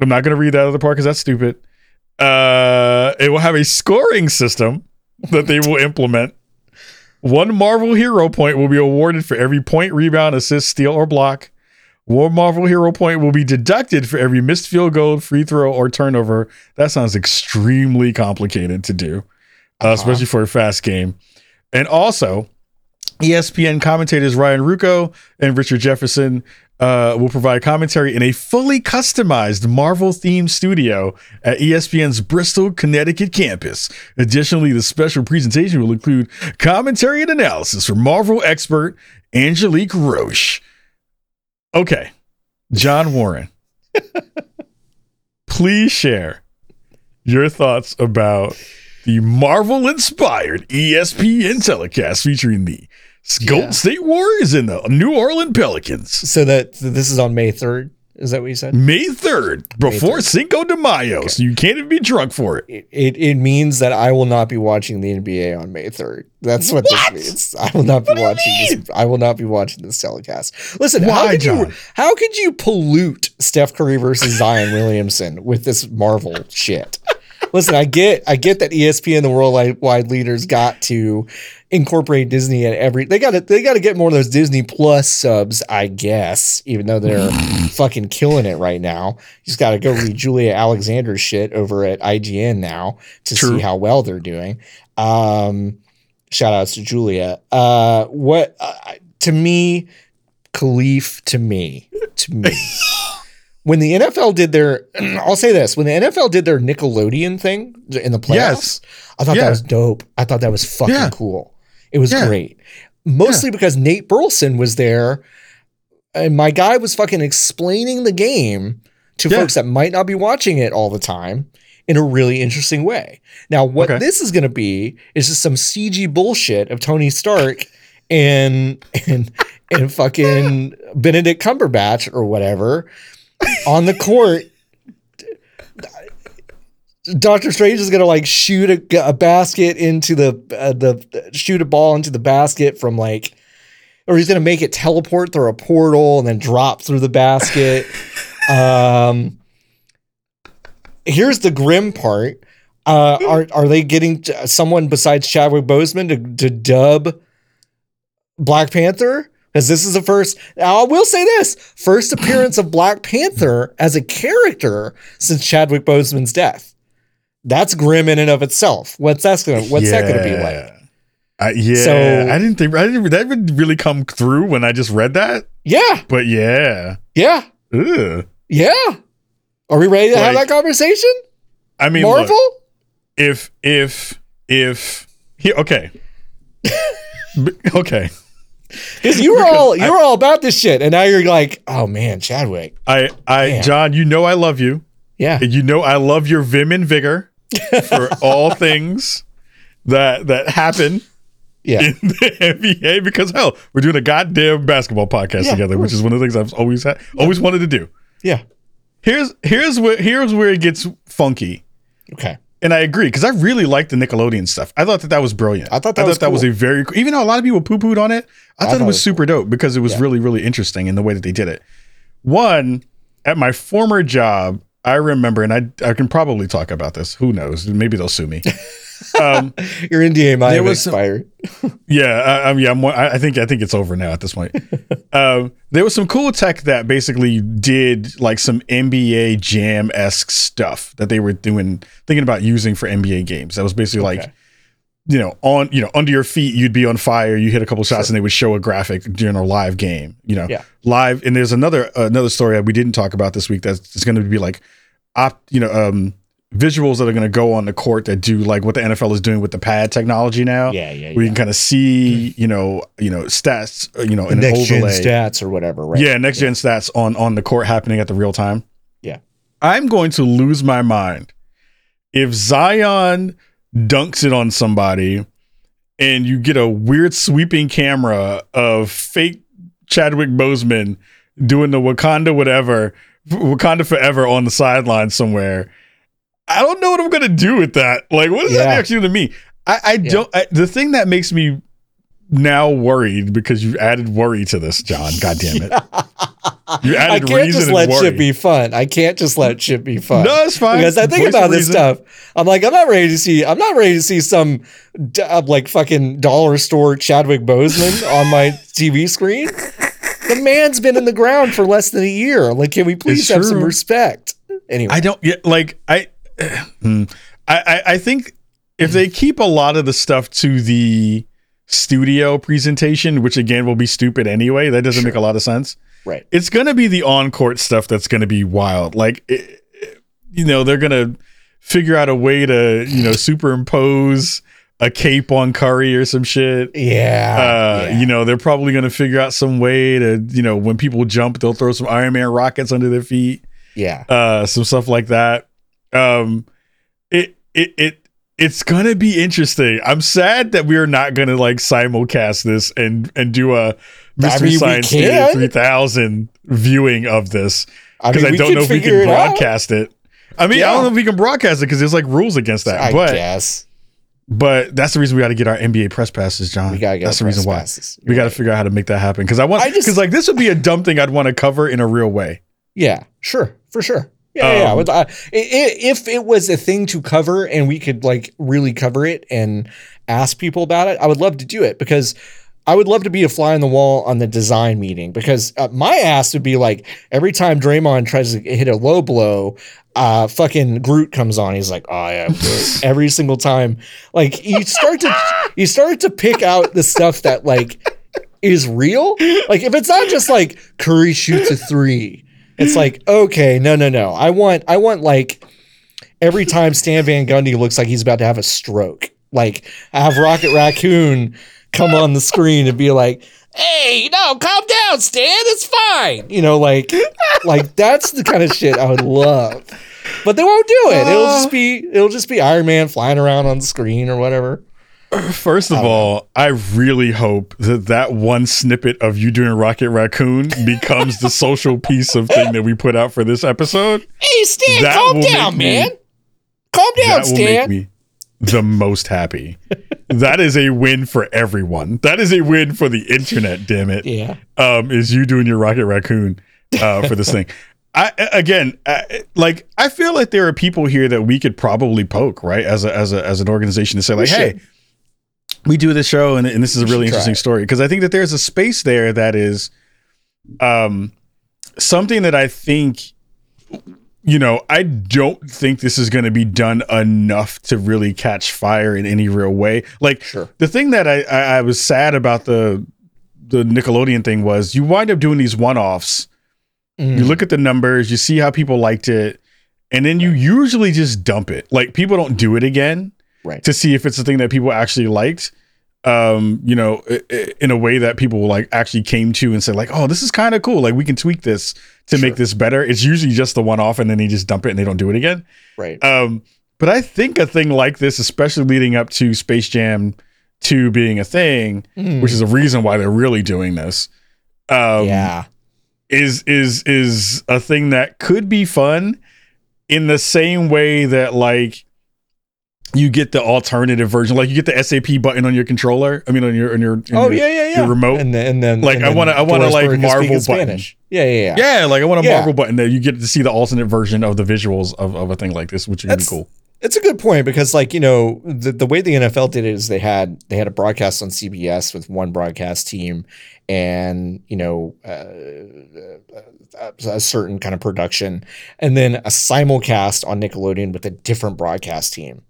I'm not going to read that other part because that's stupid. Uh, it will have a scoring system that they will implement. One Marvel hero point will be awarded for every point, rebound, assist, steal, or block. One Marvel hero point will be deducted for every missed field goal, free throw, or turnover. That sounds extremely complicated to do, uh, Uh-huh. especially for a fast game. And also, ESPN commentators Ryan Ruocco and Richard Jefferson uh, will provide commentary in a fully customized Marvel themed studio at ESPN's Bristol, Connecticut campus. Additionally, the special presentation will include commentary and analysis from Marvel expert Angelique Roche. Okay, John Warren, please share your thoughts about the Marvel inspired ESPN telecast featuring the Golden Yeah. State Warriors and the New Orleans Pelicans. So that this is on May 3rd. Is that what you said? May 3rd, before 3rd. Cinco de Mayo, so you can't even be drunk for it. It, it it means that I will not be watching the NBA on May 3rd. That's what, What? this means. I will not be What watching this. I will not be watching this telecast. Listen, how Why, could you how could you pollute Steph Curry versus Zion Williamson with this Marvel shit? listen, I get, I get that ESPN, the worldwide leaders, got to incorporate Disney at every. They got to, they got to get more of those Disney Plus subs, I guess. Even though they're fucking killing it right now, you just got to go read Julia Alexander's shit over at IGN now to True. see how well they're doing. Um, shout outs to Julia. Uh, what uh, to me, Khalif to me, to me. when the NFL did their, I'll say this: when the NFL did their Nickelodeon thing in the playoffs, Yes. I thought Yeah. that was dope. I thought that was fucking Yeah. cool. It was Yeah. great, mostly because Nate Burleson was there, and my guy was fucking explaining the game to Yeah. folks that might not be watching it all the time in a really interesting way. Now, what Okay. this is going to be is just some CG bullshit of Tony Stark and and and fucking Benedict Cumberbatch or whatever on the court. Doctor Strange is gonna like shoot a, a basket into the uh, the shoot a ball into the basket from like, or he's gonna make it teleport through a portal and then drop through the basket. um, here's the grim part. Uh, are are they getting someone besides Chadwick Boseman to, to dub Black Panther? Because this is the first. I will say this: first appearance of Black Panther as a character since Chadwick Boseman's death. That's grim in and of itself. What's that gonna What's that gonna be like? Yeah. I, yeah, So- I didn't think I didn't that would really come through when I just read that. Yeah, But yeah, yeah, Ugh. yeah. Are we ready to have that conversation? I mean, Marvel? look, if if if here, okay, okay, Because you were because all you were all about this shit, and now you're like, oh man, Chadwick. I I Damn. John, you know I love you. Yeah, You know I love your vim and vigor for all things that that happen yeah, in the NBA because hell, we're doing a goddamn basketball podcast Yeah, together, which is one of the things I've always had, always wanted to do. yeah. Here's here's where here's where it gets funky, Okay. and I agree because I really liked the Nickelodeon stuff. I thought that that was brilliant. I thought that I was thought that was cool. a very even though a lot of people poo pooed on it, I, thought, thought it was was super dope because it was Yeah. really really interesting in the way that they did it. One at my former job, I remember, and I I can probably talk about this. Who knows? Maybe they'll sue me. um, Your NDA might have was some- expired. yeah, I, I'm, yeah, I'm, I I think I think it's over now at this point. um, there was some cool tech that basically did like some NBA Jam esque stuff that they were doing, thinking about using for NBA games. That was basically like, you know, on you know under your feet, you'd be on fire. You hit a couple shots, and they would show a graphic during a live game. You know, Yeah. live. And there's another another story that we didn't talk about this week. That's going to be like, op, you know, um, visuals that are going to go on the court that do like what the NFL is doing with the pad technology now Yeah, yeah, where you can kind of see, you know, you know, stats, uh, you know, in an Next gen stats or whatever, right? Yeah, next gen stats on on the court happening at the real time. Yeah. I'm going to lose my mind if Zion dunks it on somebody and you get a weird sweeping camera of fake Chadwick Boseman doing the Wakanda whatever, Wakanda forever on the sideline somewhere. I don't know what I'm gonna do with that. Like, what is that Yeah. actually to me? I, I Yeah. don't. I, the thing that makes me now worried because you've added worry to this, John. God damn it! You added I can't reason just let worry. shit be fun. I can't just let shit be fun. No, it's fine. because I think Voice about this reason. stuff. I'm like, I'm not ready to see. I'm not ready to see some uh, like fucking dollar store Chadwick Boseman on my TV screen. The man's been in the ground for less than a year. Like, can we please have some respect? Anyway, I don't. Yeah, like I, hmm. I, I, I think if they keep a lot of the stuff to the studio presentation, which again will be stupid anyway, that doesn't make a lot of sense. right. It's gonna be the on court stuff that's gonna be wild. Like, it, it- you know, they're gonna figure out a way to you know superimpose a cape on Curry or some shit. Yeah. Uh, yeah. You know, they're probably going to figure out some way to, you know, when people jump, they'll throw some Iron Man rockets under their feet, yeah. uh, some stuff like that. Um, it it it it's gonna be interesting. I'm sad that we are not gonna like simulcast this and and do a Mystery mean, Science. Theater 3000 viewing of this I because mean, I, don't know if we can it out. broadcast it. I mean, I don't know if we can broadcast it because there's like rules against that. I but guess but that's the reason we got to get our NBA press passes, John. we gotta get that's the reason why. passes. We got to Right. figure out how to make that happen because I want because like this would be a dumb thing I'd want to cover in a real way. Yeah. Sure. For sure. Yeah, yeah. Um, With, uh, i- if it was a thing to cover and we could like really cover it and ask people about it, I would love to do it because I would love to be a fly on the wall on the design meeting because uh, my ass would be like every time Draymond tries to hit a low blow, uh, fucking Groot comes on. He's like, oh yeah, every single time. Like you start to you start to pick out the stuff that like is real. Like if it's not just like Curry shoots a three, it's like okay, no, no, no. I want, I want like every time Stan Van Gundy looks like he's about to have a stroke. Like I have Rocket Raccoon come on the screen and be like, "Hey, no, calm down, Stan. It's fine." You know, like, like that's the kind of shit I would love. But they won't do it. It'll just be, it'll just be Iron Man flying around on the screen or whatever. First of all, I really hope that that one snippet of you doing Rocket Raccoon becomes the social piece of thing that we put out for this episode. Hey, Stan, That calm down, make me- man. Calm down, that will Stan. make me the most happy. That is a win for everyone. That is a win for the internet. Damn it. yeah. um, is you doing your Rocket Raccoon uh, for this thing. I again, I, like I feel like there are people here that we could probably poke, right? As a as a as an organization to say like, We hey, we do this show and, and this is a really interesting story because I think that there's a space there that is, um, something that I think. You know, I don't think this is going to be done enough to really catch fire in any real way. Like, Sure. the thing that I, I, I was sad about the the Nickelodeon thing was you wind up doing these one offs. You Mm. look at the numbers, you see how people liked it, and then you usually just dump it. Like people don't do it again Right. to see if it's a thing that people actually liked. Um, you know, in a way that people like actually came to and said like, "Oh, this is kind of cool. Like we can tweak this to Sure. make this better." It's usually just the one off, and then they just dump it and they don't do it again. Right. Um, but I think a thing like this, especially leading up to Space Jam 2 being a thing, Mm. which is a reason why they're really doing this, um, yeah. is is is a thing that could be fun in the same way that like you get the alternative version, like you get the SAP button on your controller. I mean, on your on your, on Oh your- yeah, yeah, yeah. your remote. and then, and then Like, and I wanna- I wanna, like, Marvel button. Spanish. Yeah, yeah, yeah. yeah, like I want a Yeah. Marvel button that you get to see the alternate version of the visuals of, of a thing like this, which would be cool. It's a good point because, like you know, the, the way the NFL did it is they had they had a broadcast on CBS with one broadcast team, and you know, uh, uh, a certain kind of production, and then a simulcast on Nickelodeon with a different broadcast team,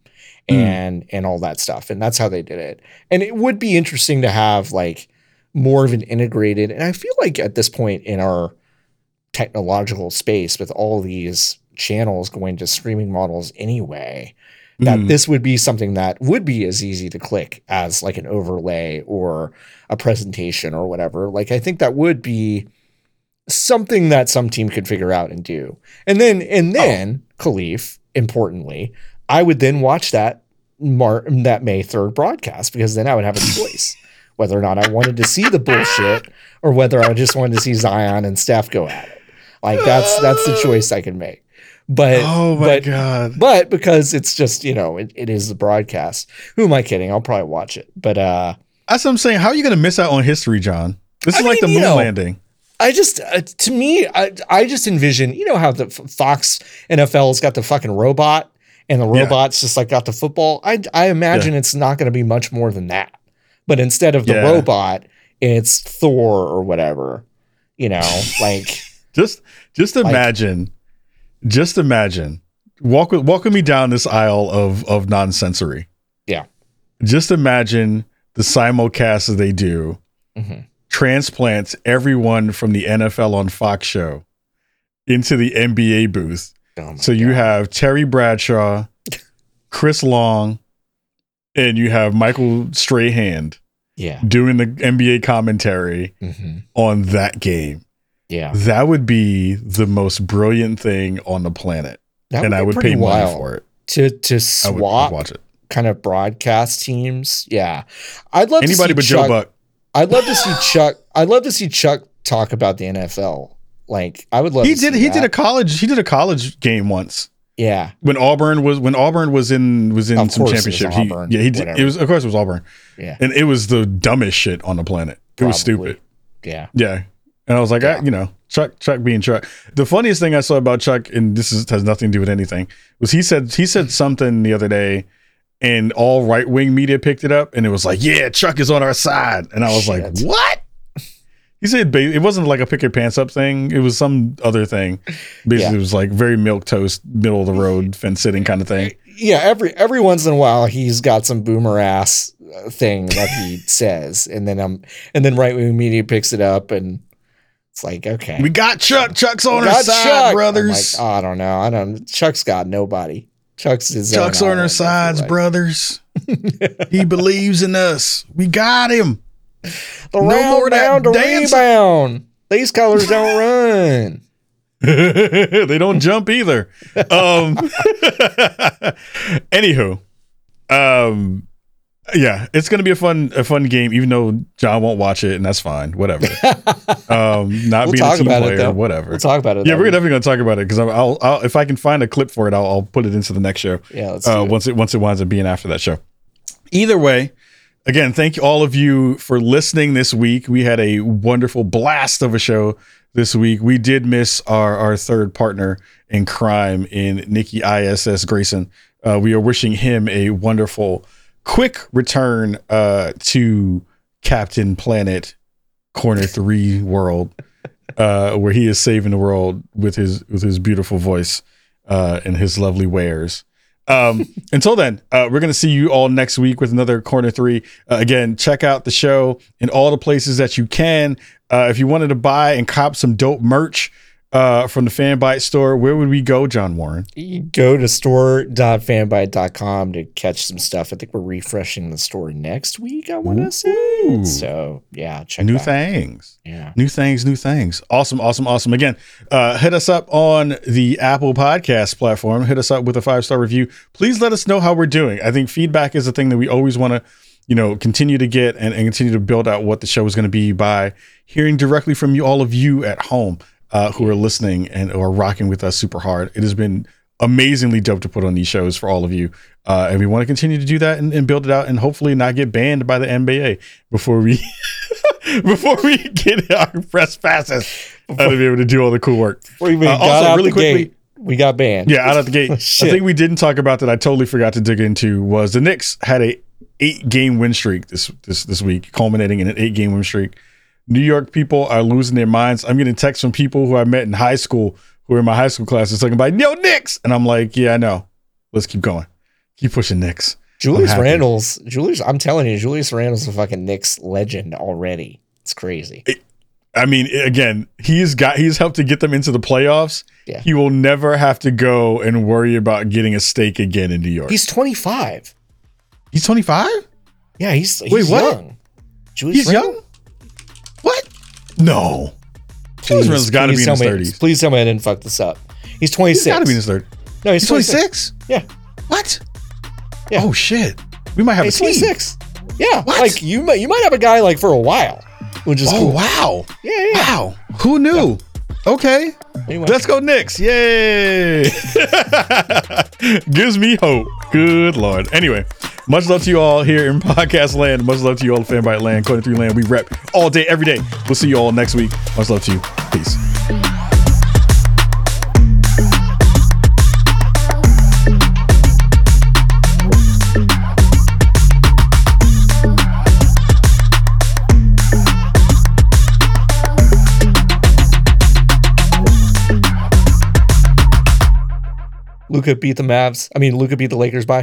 Hmm. and and all that stuff, and that's how they did it. And it would be interesting to have like more of an integrated, and I feel like at this point in our technological space with all these channels going to streaming models anyway that Mm. this would be something that would be as easy to click as like an overlay or a presentation or whatever like i think that would be something that some team could figure out and do and then and then khalif importantly i would then watch that Mar- that may 3rd broadcast because then i would have a choice whether or not i wanted to see the bullshit or whether i just wanted to see zion and steph go at it like that's that's the choice i can make but oh my but god. but because it's just you know it, it is the broadcast who am i kidding i'll probably watch it but uh That's what I'm saying. How are you going to miss out on history, John? This I is like the mean, moon know, landing. i just uh, to me I, I just envision you know how the F- fox nfl's got the fucking robot and the Yeah. robot's just like got the football i i imagine it's not going to be much more than that but instead of the Yeah. robot it's thor or whatever you know like Just just imagine, just imagine. Walk with walking me down this aisle of of nonsensory. Yeah. Just imagine the simulcast that they do mhm. transplants everyone from the NFL on Fox show into the NBA booth. Oh So you have Terry Bradshaw, Chris Long, and you have Michael Strahan yeah doing the NBA commentary mhm. on that game. yeah That would be the most brilliant thing on the planet. that and I would pay money for it. to to I would I'd swap watch it. kind of broadcast teams. Yeah, I'd love Anybody to but see Joe Buck. I'd love to see Chuck. I'd love to see Chuck talk about the NFL. Like I would love. He to did see he did a college he did a college game once. yeah. When Auburn was when Auburn was in was in Of some course it championship. He, yeah, he did whatever. it was of course it was Auburn. Yeah. And it was the dumbest shit on the planet. It was stupid. Yeah. Yeah. And I was like, I, you know, Chuck, Chuck being Chuck. The funniest thing I saw about Chuck, and this is, has nothing to do with anything, was he said he said something the other day, and all right wing media picked it up, and it was like, yeah, Chuck is on our side, and I was Shit. like, what? He said ba- it wasn't like a pick your pants up thing. It was some other thing. Basically, Yeah. it was like very milk toast, middle of the road, fence sitting kind of thing. Yeah, every every once in a while he's got some boomer ass uh, thing that he says, and then um, and then right wing media picks it up, and it's like, okay, We got Chuck. Chuck's on our side, Chuck. Brothers. like, oh, I don't know, I don't. Chuck's got nobody. Chuck's his Chuck's on our sides, brothers. he believes in us. We got him. The No round more of that bound to dancing. rebound. These colors don't run. they don't jump either. Um, anywho, um, yeah, it's gonna be a fun a fun game. Even though John won't watch it, and that's fine. Whatever. Um, not We'll being a talk team about it, player, though. whatever. We'll talk about it. yeah, that we're week. definitely gonna talk about it because I'll, I'll if I can find a clip for it, I'll, I'll put it into the next show. Yeah, let's uh, do it. once it once it winds up being after that show. Either way, again, thank you all of you for listening this week. We had a wonderful blast of a show this week. We did miss our our third partner in crime in Nikki ISS Grayson. Uh, we are wishing him a wonderful, quick return uh, to Captain Planet Corner Three World, uh, where he is saving the world with his with his beautiful voice uh, and his lovely wares. Um, until then, uh, we're going to see you all next week with another Corner Three. Uh, again, check out the show in all the places that you can. Uh, if you wanted to buy and cop some dope merch uh, from the Fanbyte store, where would we go, John Warren? You go to store.fanbyte.com to catch some stuff. I think we're refreshing the store next week, I want to say. So, yeah, check New things. Yeah. New things, new things. Awesome, awesome, awesome. Again, uh, hit us up on the Apple Podcast platform. Hit us up with a five star review. Please let us know how we're doing. I think feedback is a thing that we always want to, you know, continue to get and, and continue to build out what the show is going to be by hearing directly from you, all of you at home uh, who are listening and are rocking with us super hard. It has been amazingly dope to put on these shows for all of you. Uh, and we want to continue to do that and, and build it out and hopefully not get banned by the NBA before we before we get our press passes uh, to be able to do all the cool work. We Uh, got also, out really the quickly- gate. We got banned. Yeah, out of the gate. a Shit. thing we didn't talk about that I totally forgot to dig into was the Knicks had a eight game win streak this this this week, culminating in an eight game win streak. New York people are losing their minds. I'm getting texts from people who I met in high school who are in my high school classes talking about yo Knicks, and I'm like, yeah, I know. Let's keep going. Keep pushing Knicks. Julius. Randle's Julius. I'm telling you, Julius Randle's a fucking Knicks legend already. It's crazy. I mean, again, he's got he's helped to get them into the playoffs. Yeah. He will never have to go and worry about getting a stake again in New York. He's 25. He's 25? Yeah, he's, he's Wait, what? young. Julius He's Randle? young? No. Julius Randle's gotta be in his 30s. Please tell me I didn't fuck this up. He's He's 26. got to be in his 30s. no, he's He's 26. 26? Yeah. What? Yeah. Oh shit. We might have He's a team. 26. Yeah. What? Like you might you might have a guy like for a while, which is Oh cool. wow. Yeah, yeah. Wow. Who knew? Okay. Anyway, Let's go Knicks. Yay. Gives me hope. Good lord. Anyway, much love to you all here in podcast land. Much love to you all in Fanbyte land, Corner 3 land. We rep all day, every day. We'll see you all next week. Much love to you. Peace. Luka beat the Mavs. I mean, Luka beat the Lakers by